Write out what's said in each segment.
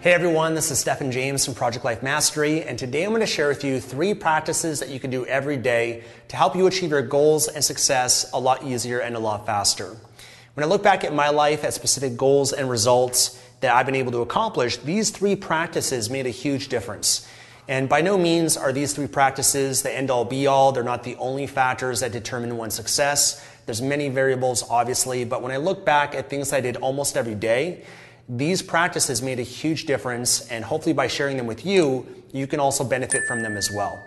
Hey everyone, this is Stefan James from Project Life Mastery, and today I'm going to share with you three practices that you can do every day to help you achieve your goals and success a lot easier and a lot faster. When I look back at my life at specific goals and results that I've been able to accomplish, these three practices made a huge difference. And by no means are these three practices the end all be all. They're not the only factors that determine one's success. There's many variables, obviously, but when I look back at things I did almost every day, these practices made a huge difference, and hopefully by sharing them with you, you can also benefit from them as well.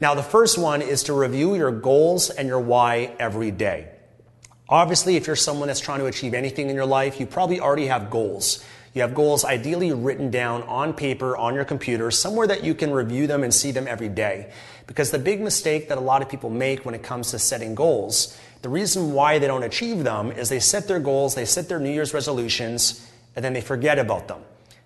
Now, the first one is to review your goals and your why every day. Obviously, if you're someone that's trying to achieve anything in your life, you probably already have goals. You have goals ideally written down on paper, on your computer, somewhere that you can review them and see them every day. Because the big mistake that a lot of people make when it comes to setting goals, the reason why they don't achieve them is they set their goals, they set their New Year's resolutions, and then they forget about them.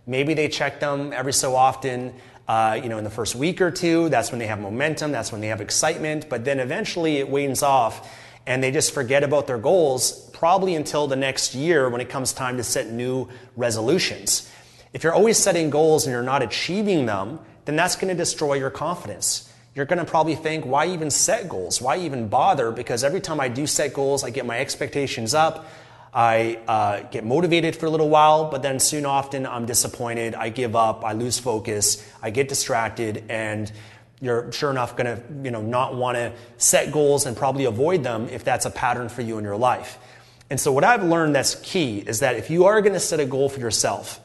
Maybe they check them every so often, uh, you know, in the first week or two. That's when they have momentum. That's when they have excitement. But then eventually it wanes off, and they just forget about their goals, probably until the next year when it comes time to set new resolutions. If you're always setting goals and you're not achieving them, then that's going to destroy your confidence. You're going to probably think, why even set goals? Why even bother? Because every time I do set goals, I get my expectations up. I uh, get motivated for a little while, but then soon often I'm disappointed. I give up. I lose focus. I get distracted, and you're sure enough going to you know not want to set goals and probably avoid them if that's a pattern for you in your life. And so what I've learned that's key is that if you are going to set a goal for yourself,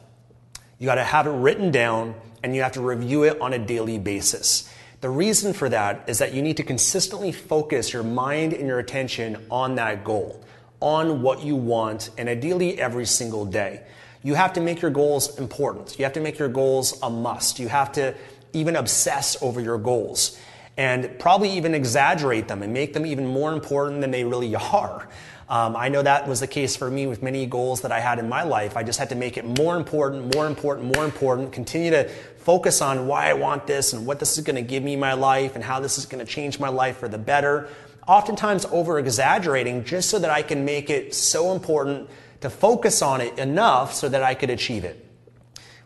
you got to have it written down and you have to review it on a daily basis. The reason for that is that you need to consistently focus your mind and your attention on that goal on what you want, and ideally every single day. You have to make your goals important. You have to make your goals a must. You have to even obsess over your goals and probably even exaggerate them and make them even more important than they really are. Um, I know that was the case for me with many goals that I had in my life. I just had to make it more important, more important, more important, continue to focus on why I want this and what this is going to give me in my life and how this is going to change my life for the better oftentimes over exaggerating just so that I can make it so important to focus on it enough so that I could achieve it.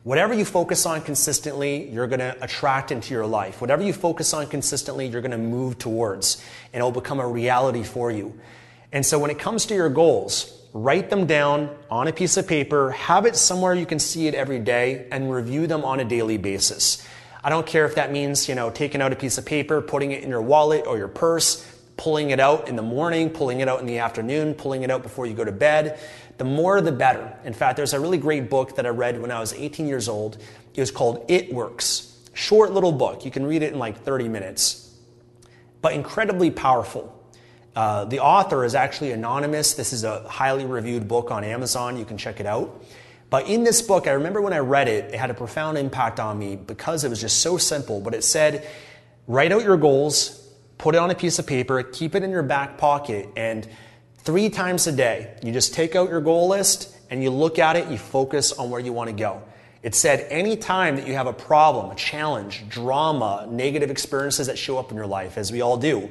Whatever you focus on consistently, you're going to attract into your life. Whatever you focus on consistently, you're going to move towards, and it will become a reality for you. And so when it comes to your goals, write them down on a piece of paper, have it somewhere you can see it every day, and review them on a daily basis. I don't care if that means, you know, taking out a piece of paper, putting it in your wallet or your purse, pulling it out in the morning, pulling it out in the afternoon, pulling it out before you go to bed. The more the better. In fact, there's a really great book that I read when I was 18 years old. It was called It Works. Short little book. You can read it in like 30 minutes, but incredibly powerful. Uh, the author is actually anonymous. This is a highly reviewed book on Amazon. You can check it out. But in this book, I remember when I read it, it had a profound impact on me because it was just so simple. But it said, write out your goals, put it on a piece of paper, keep it in your back pocket, and three times a day, you just take out your goal list and you look at it, you focus on where you want to go. It said anytime that you have a problem, a challenge, drama, negative experiences that show up in your life, as we all do,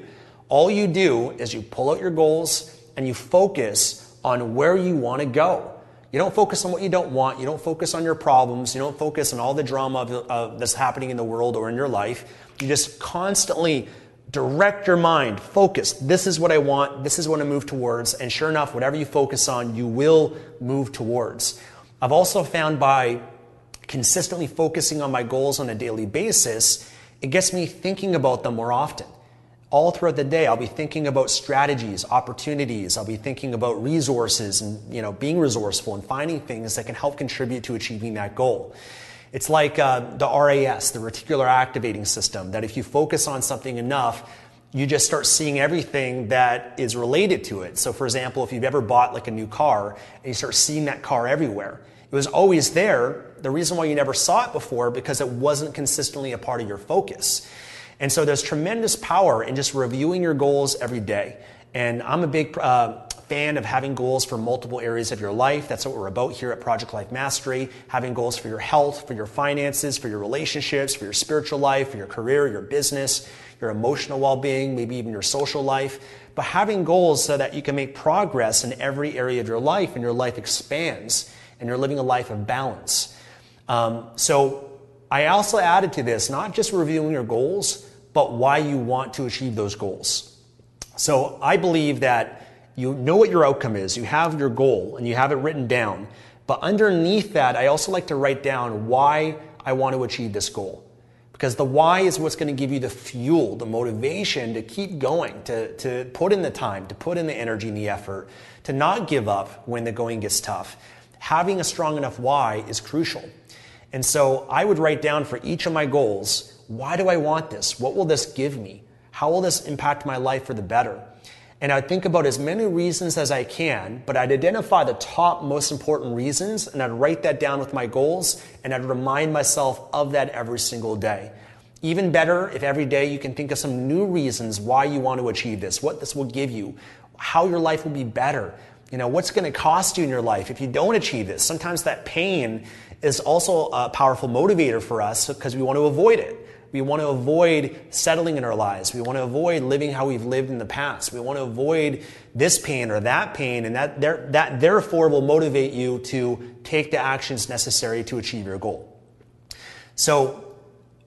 all you do is you pull out your goals and you focus on where you want to go. You don't focus on what you don't want. You don't focus on your problems. You don't focus on all the drama that's happening in the world or in your life. You just constantly direct your mind, focus. This is what I want. This is what I move towards. And sure enough, whatever you focus on, you will move towards. I've also found by consistently focusing on my goals on a daily basis, it gets me thinking about them more often all throughout the day i'll be thinking about strategies opportunities i'll be thinking about resources and you know being resourceful and finding things that can help contribute to achieving that goal it's like uh, the ras the reticular activating system that if you focus on something enough you just start seeing everything that is related to it. So for example if you've ever bought like a new car and you start seeing that car everywhere it was always there. The reason why you never saw it before because it wasn't consistently a part of your focus. And so there's tremendous power in just reviewing your goals every day. And I'm a big uh, of having goals for multiple areas of your life. That's what we're about here at Project Life Mastery. Having goals for your health, for your finances, for your relationships, for your spiritual life, for your career, your business, your emotional well being, maybe even your social life. But having goals so that you can make progress in every area of your life and your life expands and you're living a life of balance. Um, so I also added to this not just reviewing your goals, but why you want to achieve those goals. So I believe that you know what your outcome is, you have your goal, and you have it written down. But underneath that, I also like to write down why I want to achieve this goal. Because the why is what's going to give you the fuel, the motivation to keep going, to, to put in the time, to put in the energy and the effort, to not give up when the going gets tough. Having a strong enough why is crucial. And so I would write down for each of my goals why do I want this? What will this give me? How will this impact my life for the better? And I'd think about as many reasons as I can, but I'd identify the top most important reasons and I'd write that down with my goals and I'd remind myself of that every single day. Even better if every day you can think of some new reasons why you want to achieve this, what this will give you, how your life will be better. You know, what's going to cost you in your life if you don't achieve this? Sometimes that pain is also a powerful motivator for us because we want to avoid it. We want to avoid settling in our lives. We want to avoid living how we've lived in the past. We want to avoid this pain or that pain, and that, there, that therefore will motivate you to take the actions necessary to achieve your goal. So,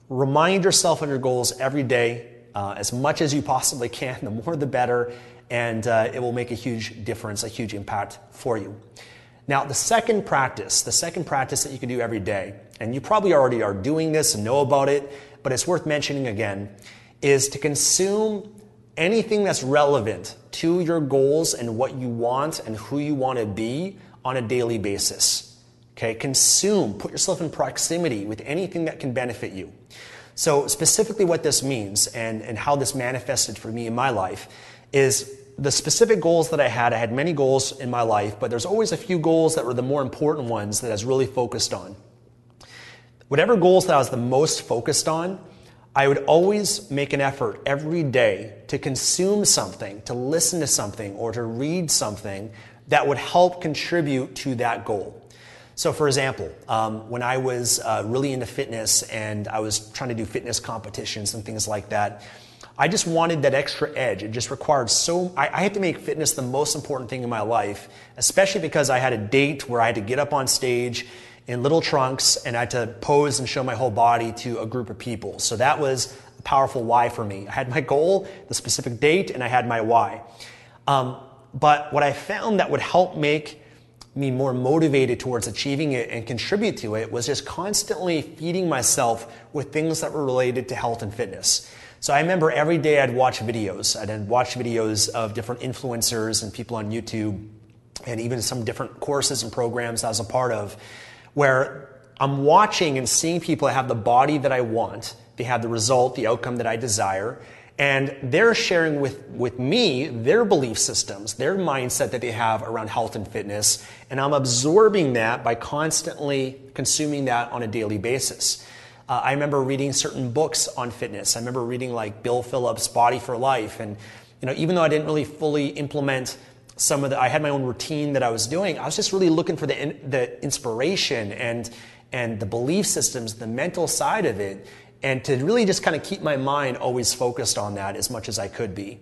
remind yourself of your goals every day uh, as much as you possibly can. The more, the better, and uh, it will make a huge difference, a huge impact for you. Now, the second practice, the second practice that you can do every day, and you probably already are doing this and know about it, but it's worth mentioning again, is to consume anything that's relevant to your goals and what you want and who you want to be on a daily basis. Okay, consume, put yourself in proximity with anything that can benefit you. So, specifically, what this means and, and how this manifested for me in my life is the specific goals that I had. I had many goals in my life, but there's always a few goals that were the more important ones that I was really focused on. Whatever goals that I was the most focused on, I would always make an effort every day to consume something, to listen to something, or to read something that would help contribute to that goal. So, for example, um, when I was uh, really into fitness and I was trying to do fitness competitions and things like that, I just wanted that extra edge. It just required so, I, I had to make fitness the most important thing in my life, especially because I had a date where I had to get up on stage in little trunks and I had to pose and show my whole body to a group of people. So that was a powerful why for me. I had my goal, the specific date, and I had my why. Um, but what I found that would help make me more motivated towards achieving it and contribute to it was just constantly feeding myself with things that were related to health and fitness. So I remember every day I'd watch videos. I'd watch videos of different influencers and people on YouTube and even some different courses and programs I was a part of where I'm watching and seeing people have the body that I want, they have the result, the outcome that I desire, And they're sharing with, with me their belief systems, their mindset that they have around health and fitness. And I'm absorbing that by constantly consuming that on a daily basis. Uh, I remember reading certain books on fitness. I remember reading like Bill Phillips' Body for Life. And, you know, even though I didn't really fully implement some of the, I had my own routine that I was doing, I was just really looking for the, the inspiration and, and the belief systems, the mental side of it and to really just kind of keep my mind always focused on that as much as I could be.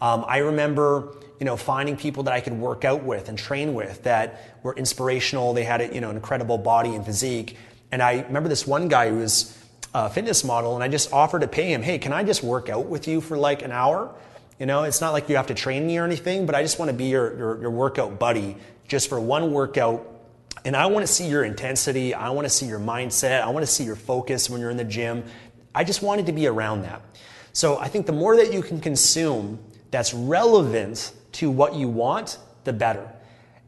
Um, I remember, you know, finding people that I could work out with and train with that were inspirational. They had, a, you know, an incredible body and physique. And I remember this one guy who was a fitness model, and I just offered to pay him, hey, can I just work out with you for like an hour? You know, it's not like you have to train me or anything, but I just want to be your, your, your workout buddy just for one workout and I want to see your intensity. I want to see your mindset. I want to see your focus when you're in the gym. I just wanted to be around that. So I think the more that you can consume that's relevant to what you want, the better.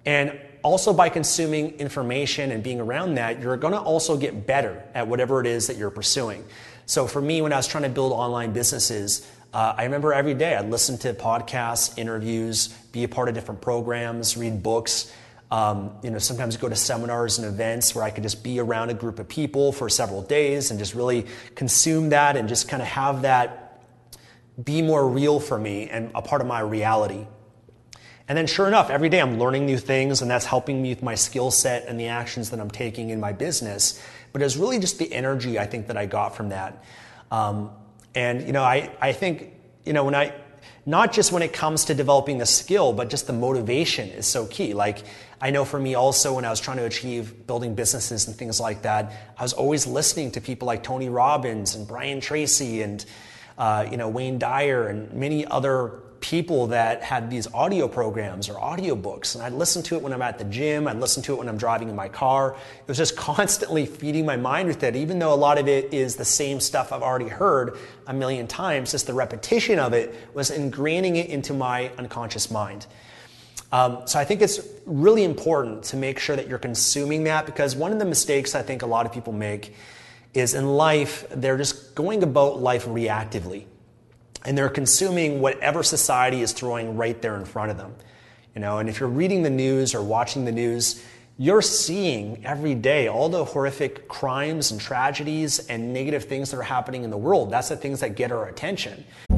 And also by consuming information and being around that, you're going to also get better at whatever it is that you're pursuing. So for me, when I was trying to build online businesses, uh, I remember every day I'd listen to podcasts, interviews, be a part of different programs, read books. Um, you know, sometimes go to seminars and events where I could just be around a group of people for several days and just really consume that and just kind of have that be more real for me and a part of my reality. And then, sure enough, every day I'm learning new things, and that's helping me with my skill set and the actions that I'm taking in my business. But it's really just the energy I think that I got from that. Um, and, you know, I, I think, you know, when I, not just when it comes to developing the skill, but just the motivation is so key. Like, I know for me also, when I was trying to achieve building businesses and things like that, I was always listening to people like Tony Robbins and Brian Tracy and uh, you know Wayne Dyer and many other people that had these audio programs or audio books and i'd listen to it when i'm at the gym i'd listen to it when i'm driving in my car. It was just constantly feeding my mind with it. Even though a lot of it is the same stuff i've already heard a million times just the repetition of it was ingraining it into my unconscious mind. Um, so I think it's really important to make sure that you're consuming that because one of the mistakes I think a lot of people make is in life, they're just going about life reactively. And they're consuming whatever society is throwing right there in front of them. You know, and if you're reading the news or watching the news, you're seeing every day all the horrific crimes and tragedies and negative things that are happening in the world. That's the things that get our attention.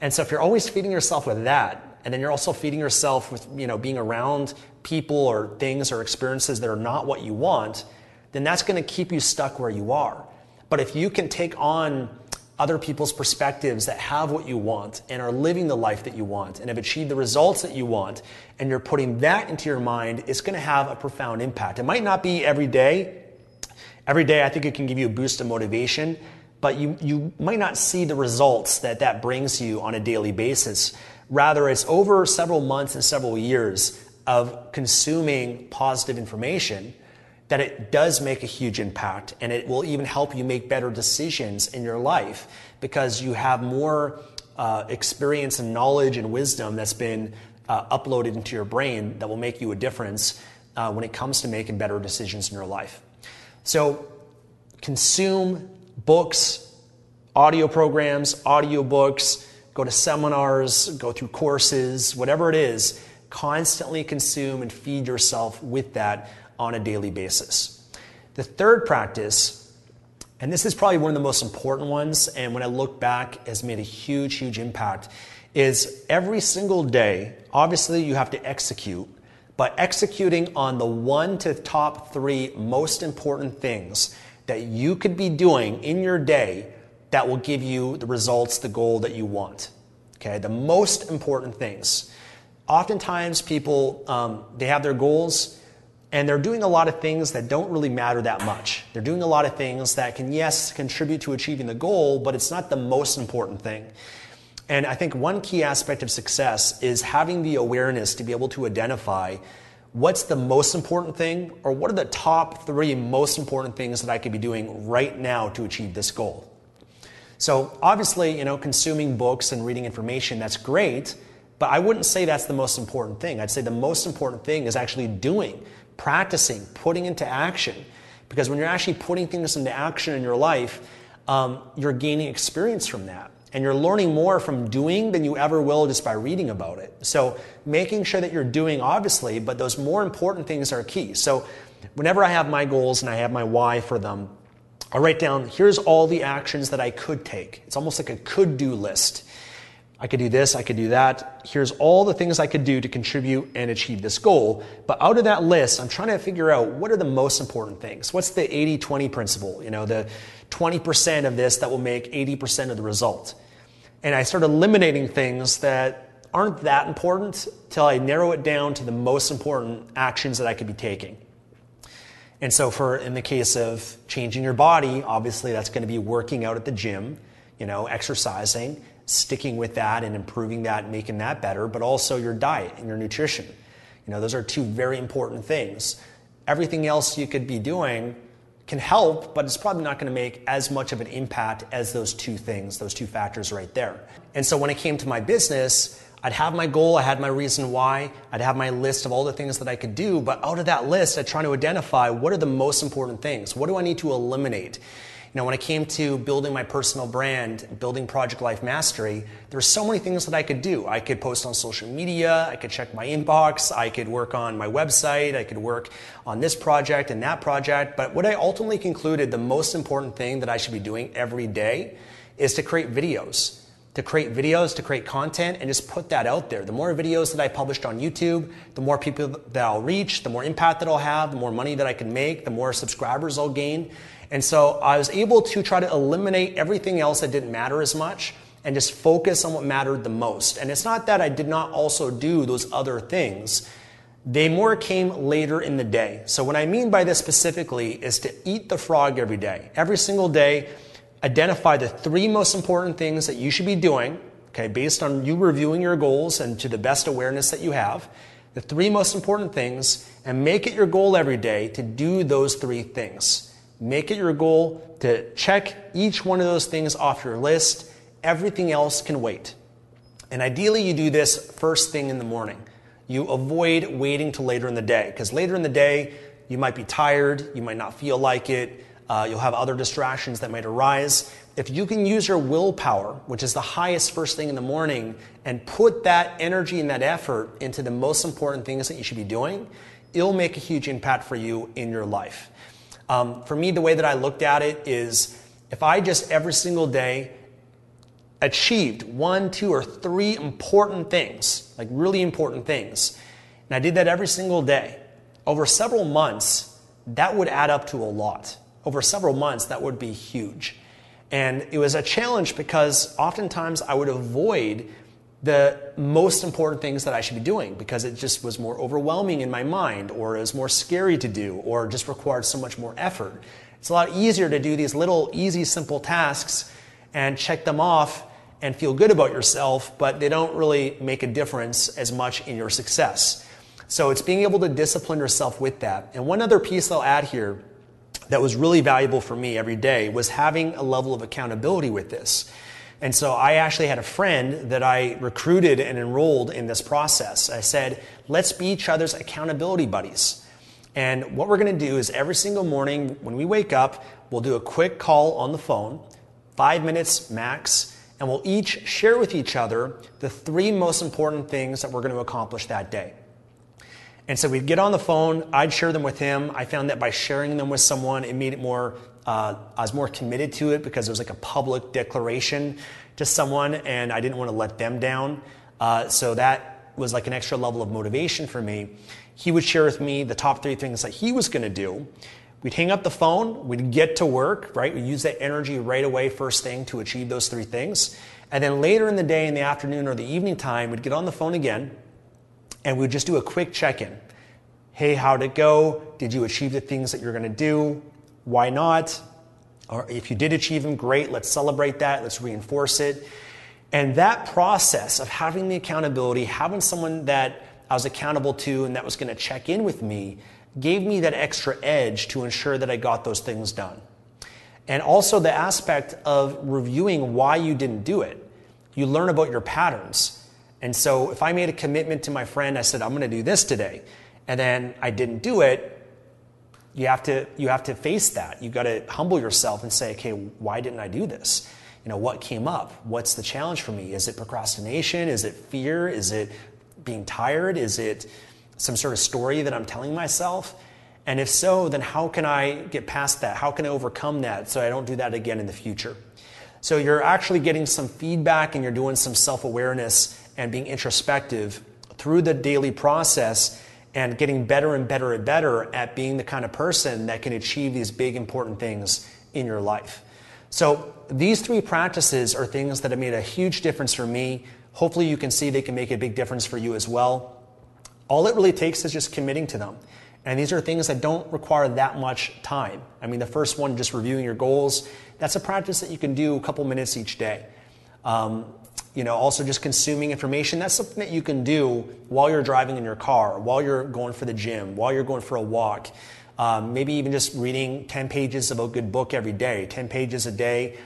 And so if you're always feeding yourself with that, and then you're also feeding yourself with, you know, being around people or things or experiences that are not what you want, then that's going to keep you stuck where you are. But if you can take on other people's perspectives that have what you want and are living the life that you want and have achieved the results that you want, and you're putting that into your mind, it's going to have a profound impact. It might not be every day. Every day, I think it can give you a boost of motivation, but you, you might not see the results that that brings you on a daily basis. Rather, it's over several months and several years of consuming positive information that it does make a huge impact and it will even help you make better decisions in your life because you have more uh, experience and knowledge and wisdom that's been uh, uploaded into your brain that will make you a difference uh, when it comes to making better decisions in your life. So, consume books, audio programs, audio books, go to seminars, go through courses, whatever it is, constantly consume and feed yourself with that on a daily basis. The third practice, and this is probably one of the most important ones, and when I look back, has made a huge, huge impact, is every single day, obviously you have to execute, but executing on the one to top three most important things that you could be doing in your day that will give you the results, the goal that you want. Okay, the most important things. Oftentimes, people um, they have their goals and they're doing a lot of things that don't really matter that much. They're doing a lot of things that can, yes, contribute to achieving the goal, but it's not the most important thing. And I think one key aspect of success is having the awareness to be able to identify what's the most important thing or what are the top three most important things that I could be doing right now to achieve this goal. So obviously, you know, consuming books and reading information, that's great, but I wouldn't say that's the most important thing. I'd say the most important thing is actually doing, practicing, putting into action. Because when you're actually putting things into action in your life, um, you're gaining experience from that. And you're learning more from doing than you ever will just by reading about it. So, making sure that you're doing, obviously, but those more important things are key. So, whenever I have my goals and I have my why for them, I write down here's all the actions that I could take. It's almost like a could do list. I could do this, I could do that. Here's all the things I could do to contribute and achieve this goal. But out of that list, I'm trying to figure out what are the most important things. What's the 80 20 principle? You know, the 20% of this that will make 80% of the result. And I start eliminating things that aren't that important till I narrow it down to the most important actions that I could be taking. And so for in the case of changing your body, obviously that's going to be working out at the gym, you know, exercising sticking with that and improving that and making that better, but also your diet and your nutrition. You know, those are two very important things. Everything else you could be doing can help, but it's probably not going to make as much of an impact as those two things, those two factors right there. And so when it came to my business, I'd have my goal, I had my reason why, I'd have my list of all the things that I could do, but out of that list, I'd try to identify what are the most important things? What do I need to eliminate? Know, when it came to building my personal brand, building Project Life Mastery, there were so many things that I could do. I could post on social media, I could check my inbox, I could work on my website, I could work on this project and that project. But what I ultimately concluded the most important thing that I should be doing every day is to create videos to create videos, to create content, and just put that out there. The more videos that I published on YouTube, the more people that I'll reach, the more impact that I'll have, the more money that I can make, the more subscribers I'll gain. And so I was able to try to eliminate everything else that didn't matter as much and just focus on what mattered the most. And it's not that I did not also do those other things. They more came later in the day. So what I mean by this specifically is to eat the frog every day. Every single day, identify the three most important things that you should be doing, okay, based on you reviewing your goals and to the best awareness that you have. The three most important things, and make it your goal every day to do those three things. Make it your goal to check each one of those things off your list. Everything else can wait. And ideally, you do this first thing in the morning. You avoid waiting till later in the day, because later in the day, you might be tired, you might not feel like it, uh, you'll have other distractions that might arise. If you can use your willpower, which is the highest first thing in the morning, and put that energy and that effort into the most important things that you should be doing, it'll make a huge impact for you in your life. Um, for me, the way that I looked at it is if I just every single day achieved one, two, or three important things, like really important things, and I did that every single day, over several months, that would add up to a lot. Over several months, that would be huge. And it was a challenge because oftentimes I would avoid the most important things that I should be doing because it just was more overwhelming in my mind or it was more scary to do or just required so much more effort. It's a lot easier to do these little easy simple tasks and check them off and feel good about yourself, but they don't really make a difference as much in your success. So it's being able to discipline yourself with that. And one other piece I'll add here that was really valuable for me every day was having a level of accountability with this. And so I actually had a friend that I recruited and enrolled in this process. I said, let's be each other's accountability buddies. And what we're going to do is every single morning when we wake up, we'll do a quick call on the phone, five minutes max, and we'll each share with each other the three most important things that we're going to accomplish that day. And so we'd get on the phone, I'd share them with him. I found that by sharing them with someone, it made it more uh, I was more committed to it because it was like a public declaration to someone, and I didn't want to let them down. Uh, so that was like an extra level of motivation for me. He would share with me the top three things that he was going to do. We'd hang up the phone, we'd get to work, right? We'd use that energy right away, first thing, to achieve those three things. And then later in the day, in the afternoon or the evening time, we'd get on the phone again and we'd just do a quick check in. Hey, how'd it go? Did you achieve the things that you're to do? Why not? Or if you did achieve them, great, let's celebrate that, let's reinforce it. And that process of having the accountability, having someone that I was accountable to and that was to check in with me, gave me that extra edge to ensure that I got those things done. And also the aspect of reviewing why you didn't do it. You learn about your patterns. And so if I made a commitment to my friend, I said, I'm going to do this today, and then I didn't do it, you have to, you have to face that. You've got to humble yourself and say, okay, why didn't I do this? You know, what came up? What's the challenge for me? Is it procrastination? Is it fear? Is it being tired? Is it some sort of story that I'm telling myself? And if so, then how can I get past that? How can I overcome that so I don't do that again in the future? So you're actually getting some feedback and you're doing some self awareness and being introspective through the daily process and getting better and better and better at being the kind of person that can achieve these big important things in your life. So these three practices are things that have made a huge difference for me. Hopefully you can see they can make a big difference for you as well. All it really takes is just committing to them. And these are things that don't require that much time. I mean, the first one, just reviewing your goals, that's a practice that you can do a couple minutes each day. Um, you know, also just consuming information. That's something that you can do while you're driving in your car, while you're going for the gym, while you're going for a walk. Um, maybe even just reading 10 pages of a good book every day. 10 pages a day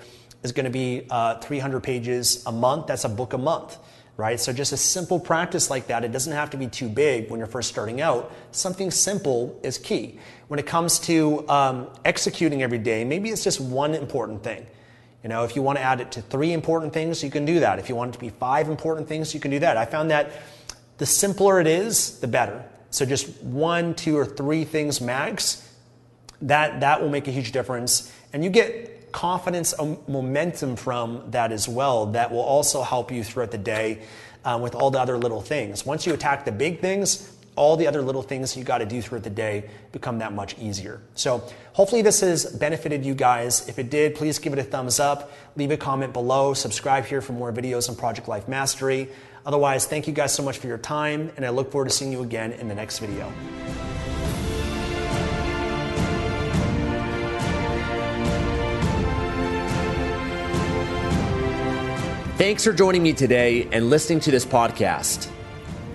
is going to be uh, 300 pages a month. That's a book a month, right? So just a simple practice like that. It doesn't have to be too big when you're first starting out. Something simple is key. When it comes to um, executing every day, maybe it's just one important thing. You know, if you want to add it to three important things, you can do that. If you want it to be five important things, you can do that. I found that the simpler it is, the better. So just one, two, or three things max, that, that will make a huge difference. And you get confidence and momentum from that as well. That will also help you throughout the day uh, with all the other little things. Once you attack the big things, all the other little things you got to do throughout the day become that much easier. So, hopefully, this has benefited you guys. If it did, please give it a thumbs up, leave a comment below, subscribe here for more videos on Project Life Mastery. Otherwise, thank you guys so much for your time, and I look forward to seeing you again in the next video. Thanks for joining me today and listening to this podcast.